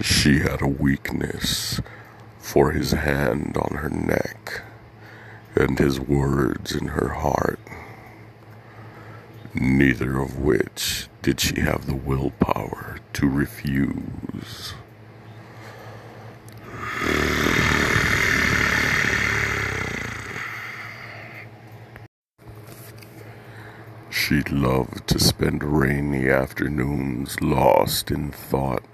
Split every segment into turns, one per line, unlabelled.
She had a weakness for his hand on her neck and his words in her heart, neither of which did she have the willpower to refuse. She loved to spend rainy afternoons lost in thought,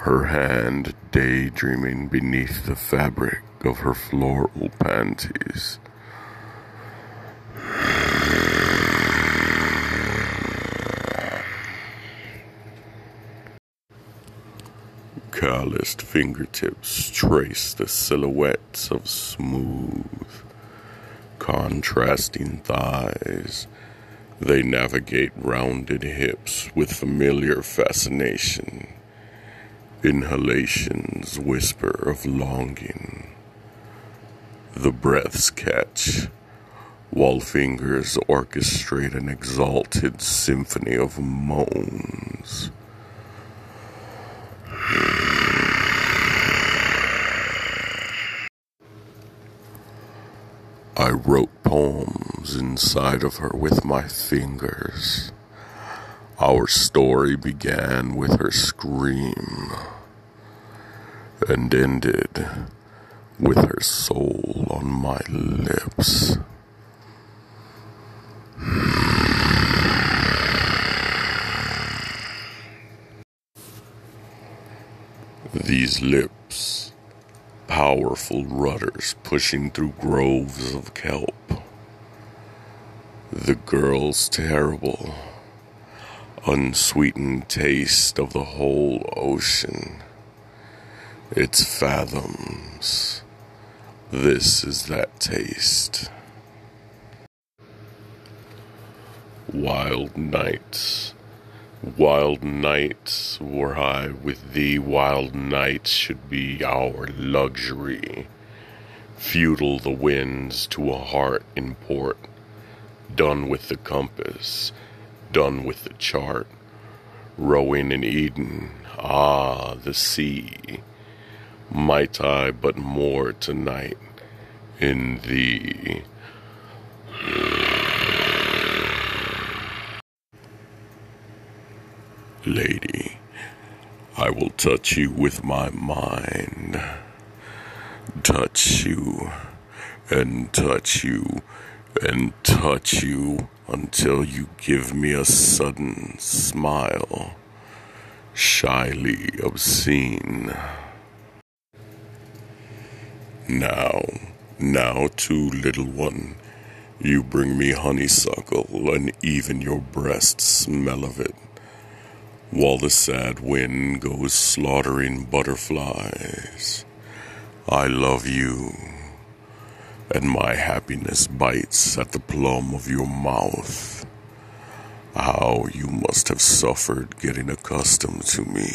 her hand daydreaming beneath the fabric of her floral panties. Calloused fingertips trace the silhouettes of smooth, contrasting thighs. They navigate rounded hips with familiar fascination. Inhalations whisper of longing. The breaths catch, while fingers orchestrate an exalted symphony of moans. I wrote poems inside of her with my fingers. Our story began with her scream and ended with her soul on my lips. These lips, powerful rudders pushing through groves of kelp. The girl's terrible, unsweetened taste of the whole ocean. Its fathoms. This is that taste. Wild nights. Wild nights were I with thee, wild nights should be our luxury. Futile the winds to a heart in port, done with the compass, done with the chart, rowing in Eden, ah, the sea. Might I but moor tonight in thee. Lady, I will touch you with my mind. Touch you and touch you and touch you until you give me a sudden smile, shyly obscene. Now, now, too, little one, you bring me honeysuckle, and even your breast smell of it while the sad wind goes slaughtering butterflies. I love you, and my happiness bites at the plum of your mouth. How you must have suffered getting accustomed to me,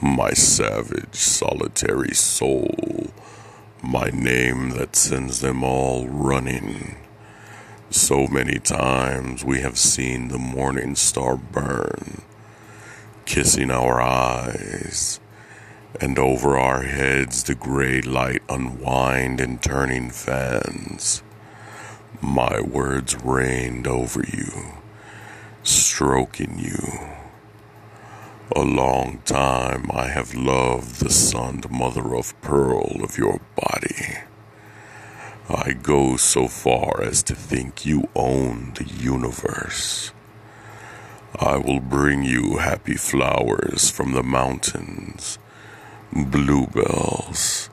my savage, solitary soul, my name that sends them all running. So many times we have seen the morning star burn kissing our eyes, and over our heads the gray light unwind in turning fans. My words rained over you, stroking you. A long time I have loved the sunned mother of pearl of your body. I go so far as to think you own the universe. I will bring you happy flowers from the mountains, bluebells,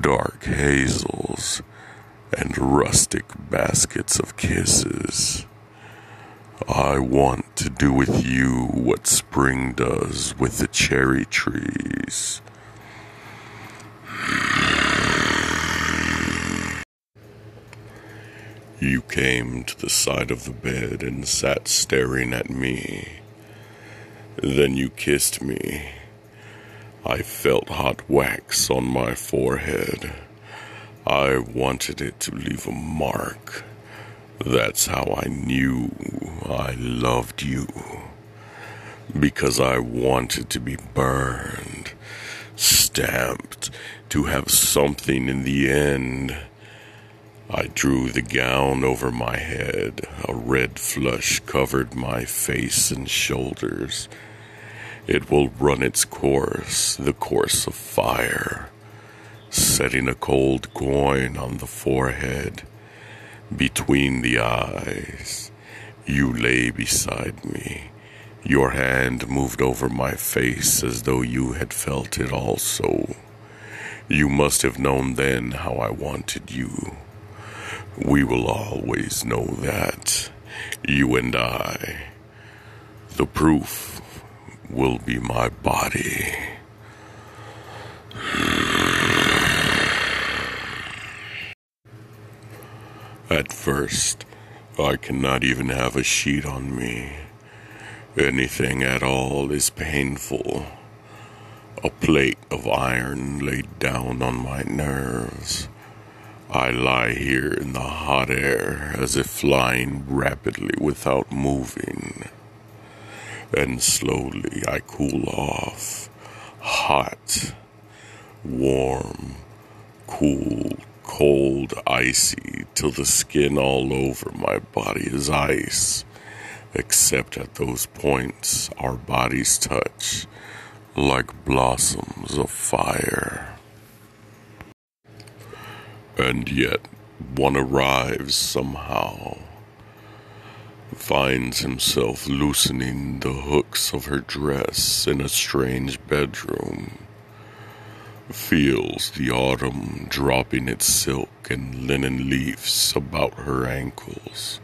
dark hazels, and rustic baskets of kisses. I want to do with you what spring does with the cherry trees. You came to the side of the bed and sat staring at me. Then you kissed me. I felt hot wax on my forehead. I wanted it to leave a mark. That's how I knew I loved you. because I wanted to be burned, stamped, to have something in the end. I drew the gown over my head, a red flush covered my face and shoulders. It will run its course, the course of fire, setting a cold coin on the forehead, between the eyes. You lay beside me. Your hand moved over my face as though you had felt it also. You must have known then how I wanted you. We will always know that, you and I. The proof will be my body. At first, I cannot even have a sheet on me. Anything at all is painful. A plate of iron laid down on my nerves. I lie here in the hot air as if flying rapidly without moving and slowly I cool off. Hot, warm, cool, cold, icy, till the skin all over my body is ice. Except at those points our bodies touch like blossoms of fire. And yet one arrives somehow finds himself loosening the hooks of her dress in a strange bedroom, feels the autumn dropping its silk and linen leaves about her ankles.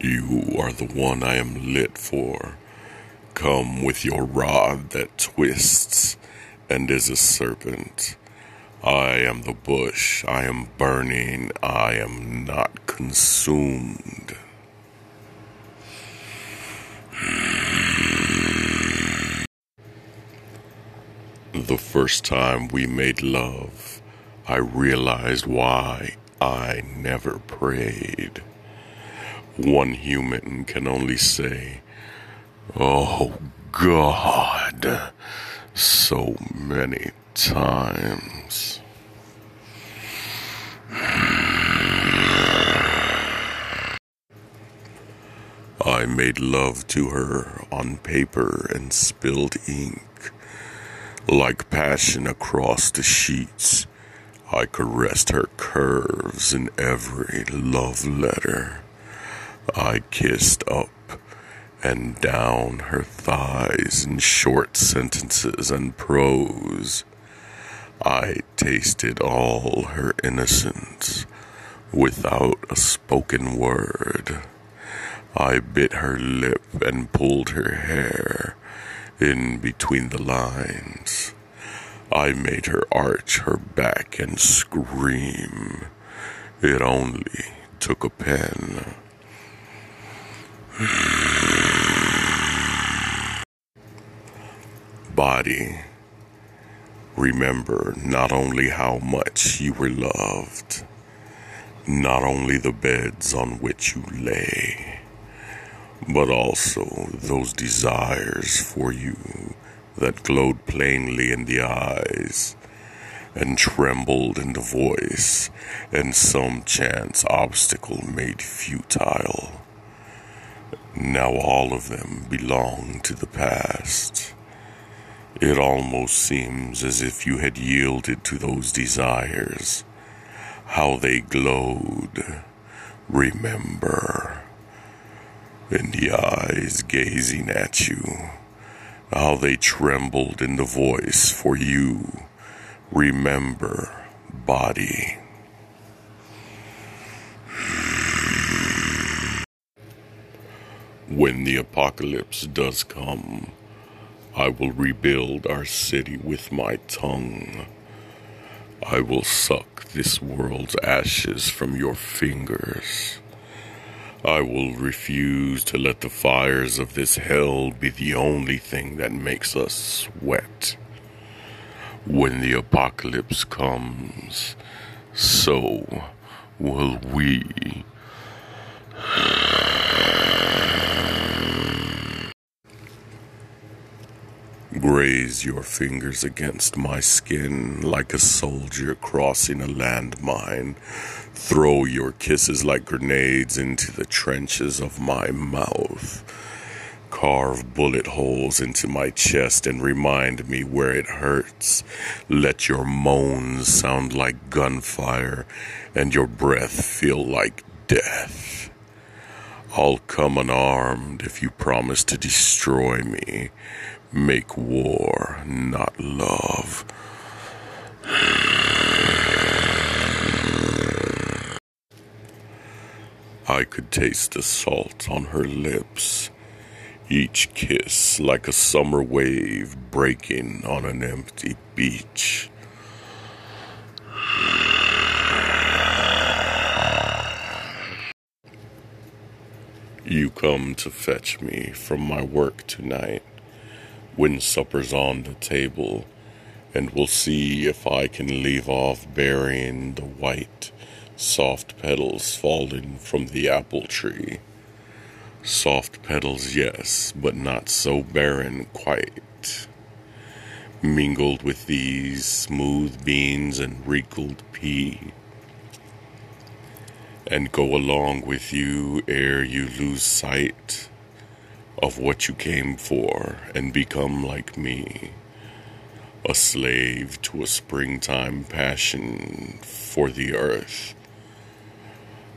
You are the one I am lit for. Come with your rod that twists and is a serpent I am the bush. I am burning. I am not consumed. The first time we made love, I realized why I never prayed. One human can only say, Oh God, so many times. I made love to her on paper and spilled ink. Like passion across the sheets, I caressed her curves in every love letter. I kissed up and down her thighs in short sentences and prose. I tasted all her innocence without a spoken word. I bit her lip and pulled her hair in between the lines. I made her arch her back and scream. It only took a pen. Body, remember not only how much you were loved, not only the beds on which you lay, but also those desires for you that glowed plainly in the eyes and trembled in the voice, and some chance obstacle made futile. Now all of them belong to the past. It almost seems as if you had yielded to those desires. How they glowed. Remember. In the eyes gazing at you. How they trembled in the voice for you. Remember, body. When the apocalypse does come, I will rebuild our city with my tongue. I will suck this world's ashes from your fingers. I will refuse to let the fires of this hell be the only thing that makes us sweat. When the apocalypse comes, so will we graze your fingers against my skin like a soldier crossing a landmine. Throw your kisses like grenades into the trenches of my mouth. Carve bullet holes into my chest and remind me where it hurts. Let your moans sound like gunfire and your breath feel like death. I'll come unarmed if you promise to destroy me. Make war, not love. I could taste the salt on her lips, each kiss like a summer wave breaking on an empty beach. You come to fetch me from my work tonight when supper's on the table, and we'll see if I can leave off burying the white, soft petals falling from the apple tree. Soft petals, yes, but not so barren quite. Mingled with these smooth beans and wrinkled pea and go along with you ere you lose sight of what you came for and become like me, a slave to a springtime passion for the earth.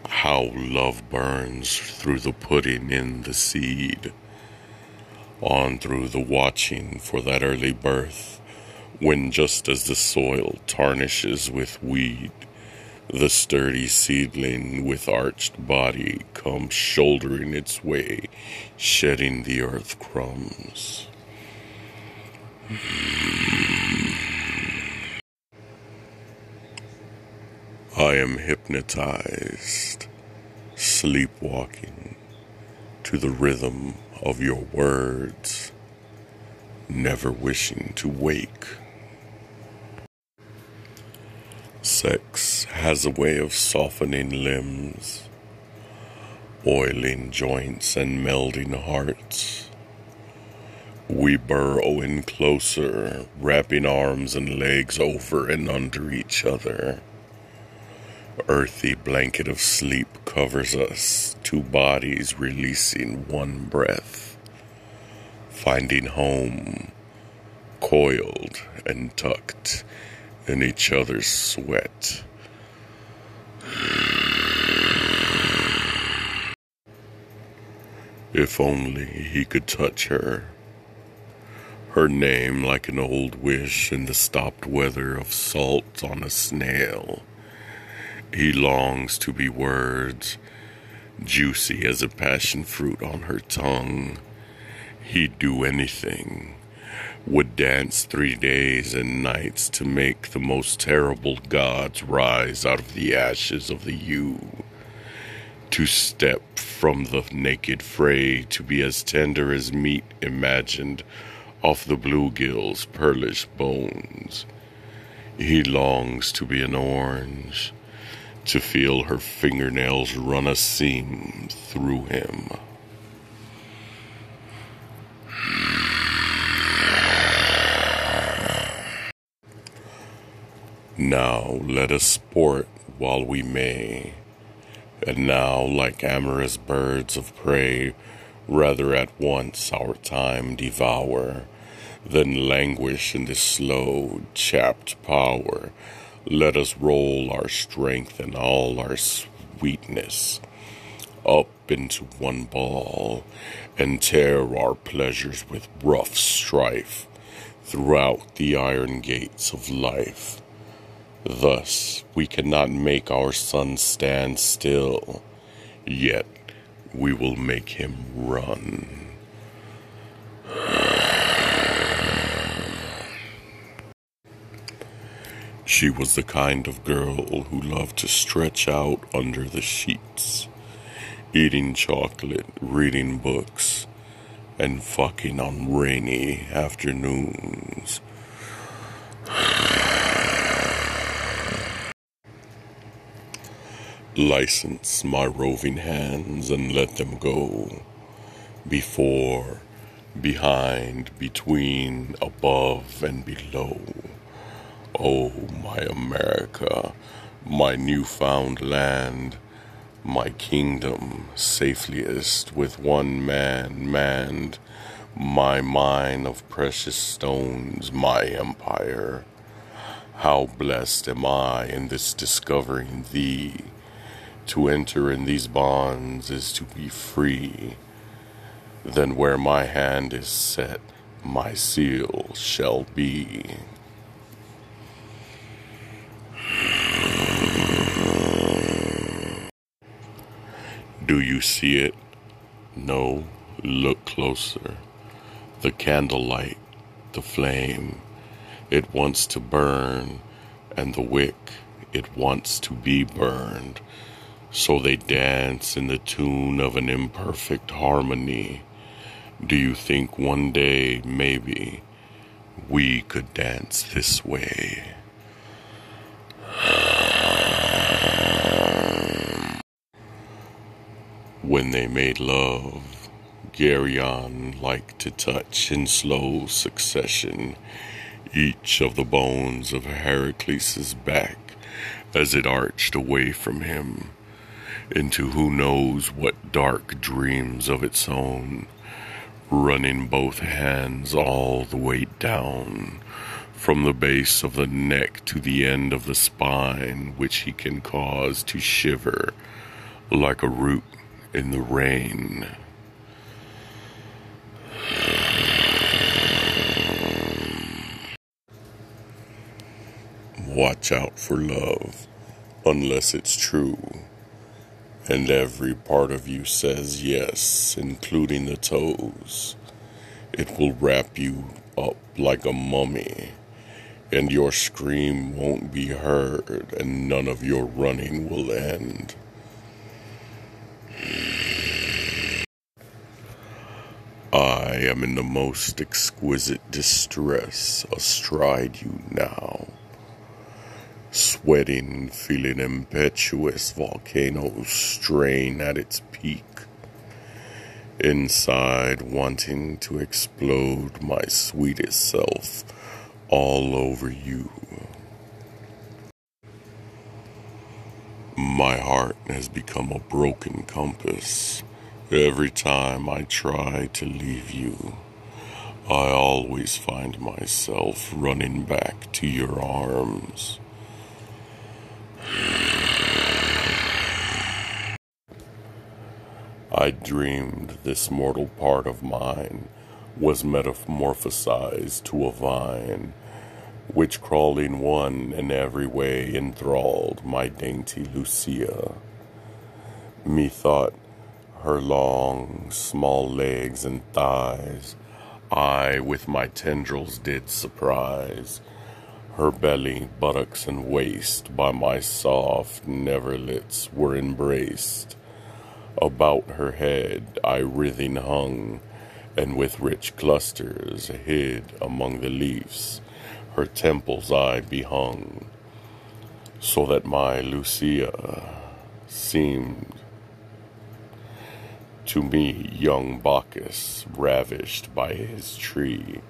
How love burns through the putting in the seed, on through the watching for that early birth, when just as the soil tarnishes with weed, the sturdy seedling with arched body comes shouldering its way, shedding the earth crumbs. I am hypnotized, sleepwalking to the rhythm of your words, never wishing to wake. Sex has a way of softening limbs, oiling joints, and melding hearts. We burrow in closer, wrapping arms and legs over and under each other. Earthy blanket of sleep covers us, two bodies releasing one breath, finding home, coiled and tucked in each other's sweat. If only he could touch her. Her name like an old wish in the stopped weather of salt on a snail. He longs to be words, juicy as a passion fruit on her tongue. He'd do anything would dance three days and nights to make the most terrible gods rise out of the ashes of the yew. To step from the naked fray to be as tender as meat imagined off the bluegill's pearlish bones. He longs to be an orange, to feel her fingernails run a seam through him. Now let us sport while we may, and now, like amorous birds of prey, rather at once our time devour than languish in this slow, chapped power. Let us roll our strength and all our sweetness up into one ball and tear our pleasures with rough strife throughout the iron gates of life. Thus, we cannot make our sun stand still, yet we will make him run. She was the kind of girl who loved to stretch out under the sheets, eating chocolate, reading books, and fucking on rainy afternoons. License my roving hands and let them go. Before, behind, between, above, and below. Oh, my America, my newfound land, my kingdom, safeliest with one man manned, my mine of precious stones, my empire. How blessed am I in this discovering thee to enter in these bonds is to be free. Then where my hand is set, my seal shall be. Do you see it? No, look closer. The candlelight, the flame, it wants to burn, and the wick, it wants to be burned. So they dance in the tune of an imperfect harmony. Do you think one day, maybe, we could dance this way? When they made love, Geryon liked to touch in slow succession each of the bones of Heracles' back as it arched away from him into who knows what dark dreams of its own, running both hands all the way down, from the base of the neck to the end of the spine, which he can cause to shiver like a root in the rain. Watch out for love, unless it's true. And every part of you says yes, including the toes. It will wrap you up like a mummy, and your scream won't be heard, and none of your running will end. I am in the most exquisite distress astride you now sweating, feeling impetuous volcano strain at its peak. Inside, wanting to explode my sweetest self all over you. My heart has become a broken compass. Every time I try to leave you, I always find myself running back to your arms. I dreamed this mortal part of mine was metamorphosized to a vine, which crawling one in every way enthralled my dainty Lucia. Methought her long, small legs and thighs I with my tendrils did surprise, her belly, buttocks, and waist by my soft nervelets were embraced. About her head I writhing hung, and with rich clusters hid among the leaves, her temples I behung, so that my Lucia seemed to me young Bacchus ravished by his tree.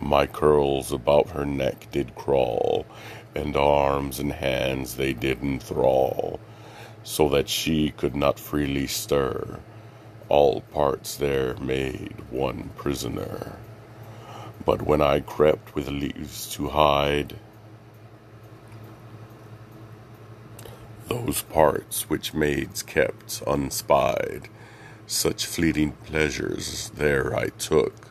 My curls about her neck did crawl, and arms and hands they did enthrall so that she could not freely stir. All parts there made one prisoner. But when I crept with leaves to hide those parts which maids kept unspied, such fleeting pleasures there I took,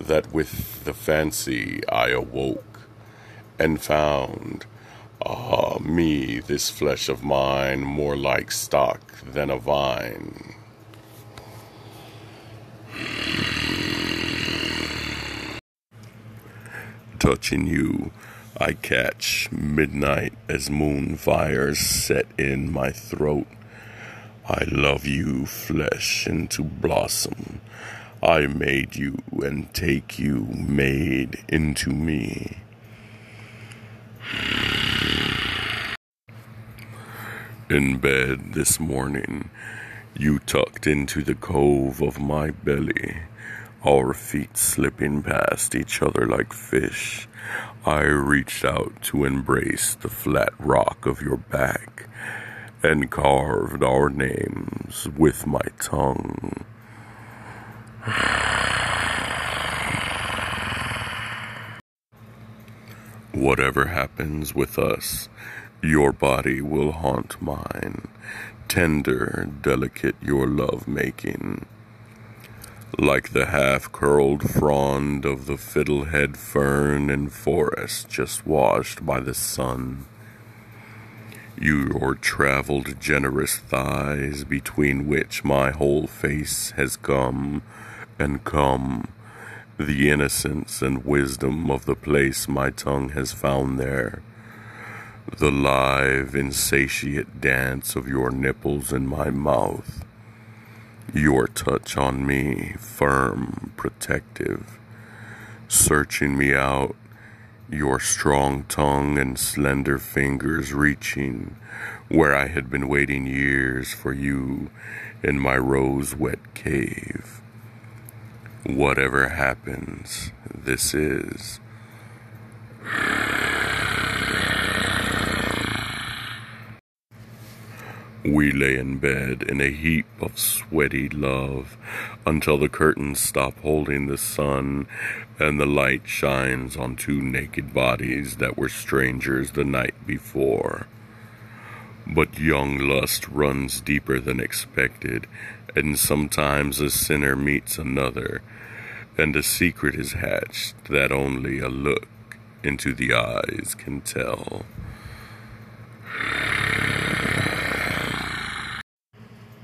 that with the fancy I awoke, and found Ah, me, this flesh of mine, more like stock than a vine. Touching you, I catch midnight as moon fires set in my throat. I love you, flesh into blossom. I made you and take you, made into me. In bed this morning, you tucked into the cove of my belly, our feet slipping past each other like fish. I reached out to embrace the flat rock of your back and carved our names with my tongue. Whatever happens with us, your body will haunt mine, tender, delicate your love making. Like the half curled frond of the fiddlehead fern in forest just washed by the sun. Your traveled generous thighs between which my whole face has come and come. The innocence and wisdom of the place my tongue has found there. The live, insatiate dance of your nipples in my mouth, your touch on me, firm, protective, searching me out, your strong tongue and slender fingers reaching where I had been waiting years for you in my rose wet cave. Whatever happens, this is. We lay in bed in a heap of sweaty love until the curtains stop holding the sun and the light shines on two naked bodies that were strangers the night before. But young lust runs deeper than expected, and sometimes a sinner meets another, and a secret is hatched that only a look into the eyes can tell.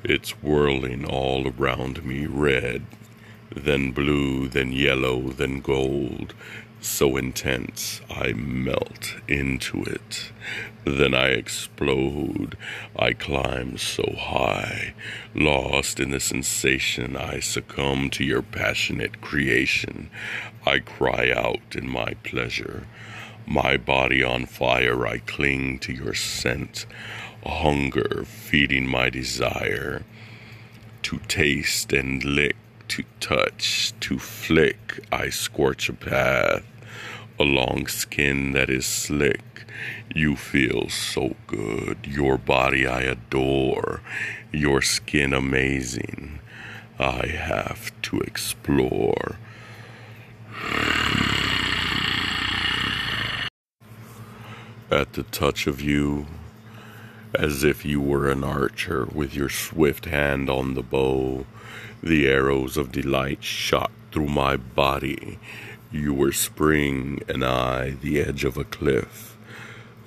It's whirling all around me red, then blue, then yellow, then gold. So intense, I melt into it. Then I explode. I climb so high. Lost in the sensation, I succumb to your passionate creation. I cry out in my pleasure. My body on fire, I cling to your scent hunger feeding my desire to taste and lick, to touch, to flick. I scorch a path along skin that is slick. You feel so good. Your body I adore. Your skin amazing. I have to explore. At the touch of you, as if you were an archer with your swift hand on the bow. The arrows of delight shot through my body. You were spring, and I the edge of a cliff,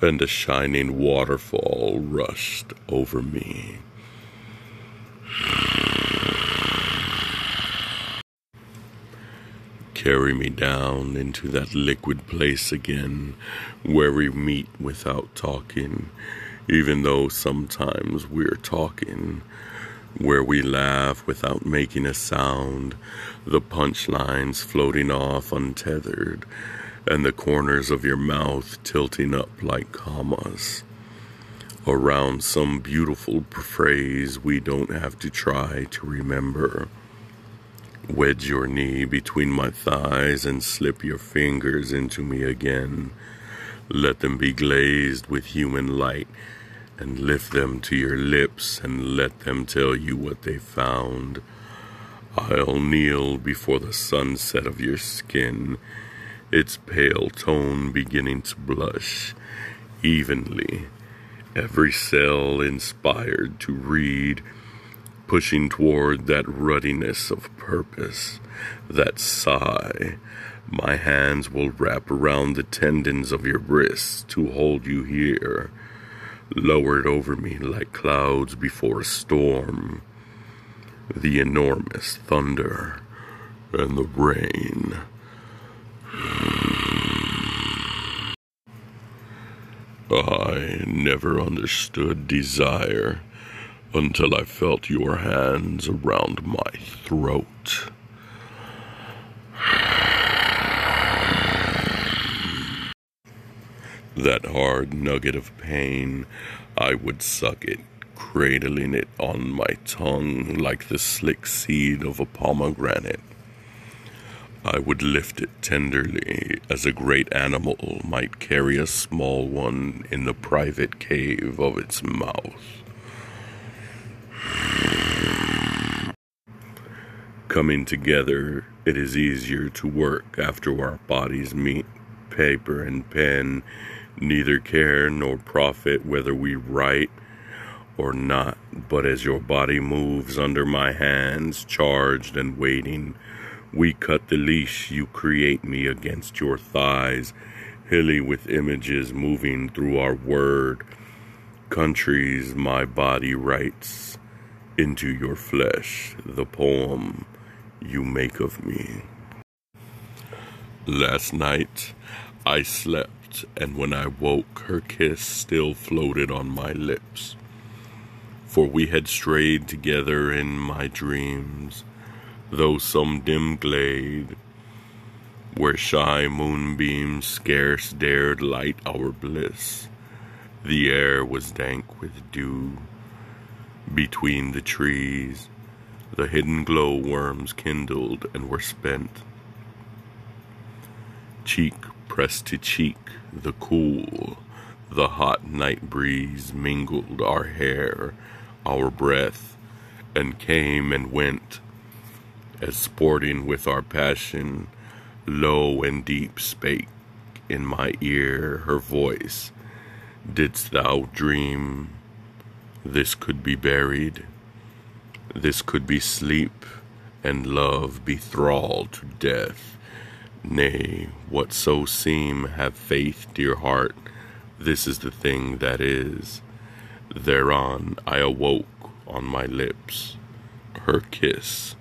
and a shining waterfall rushed over me. Carry me down into that liquid place again, where we meet without talking even though sometimes we're talking where we laugh without making a sound, the punchlines floating off untethered, and the corners of your mouth tilting up like commas. Around some beautiful phrase we don't have to try to remember. Wedge your knee between my thighs and slip your fingers into me again. Let them be glazed with human light and lift them to your lips and let them tell you what they found. I'll kneel before the sunset of your skin, its pale tone beginning to blush evenly, every cell inspired to read, pushing toward that ruddiness of purpose, that sigh. My hands will wrap around the tendons of your wrists to hold you here lowered over me like clouds before a storm, the enormous thunder and the rain. I never understood desire until I felt your hands around my throat. That hard nugget of pain, I would suck it, cradling it on my tongue like the slick seed of a pomegranate. I would lift it tenderly as a great animal might carry a small one in the private cave of its mouth. Coming together, it is easier to work after our bodies meet. Paper and pen neither care nor profit whether we write or not, but as your body moves under my hands, charged and waiting, we cut the leash you create me against your thighs, hilly with images moving through our word. Countries my body writes into your flesh, the poem you make of me. Last night I slept, and when I woke, her kiss still floated on my lips. For we had strayed together in my dreams, though some dim glade, where shy moonbeams scarce dared light our bliss. The air was dank with dew between the trees the hidden glow worms kindled and were spent. Cheek pressed to cheek, the cool, the hot night breeze mingled our hair, our breath, and came and went, as sporting with our passion, low and deep spake in my ear her voice. Didst thou dream this could be buried? This could be sleep, and love be thrall to death. Nay, what so seem, have faith, dear heart, this is the thing that is. Thereon I awoke on my lips her kiss.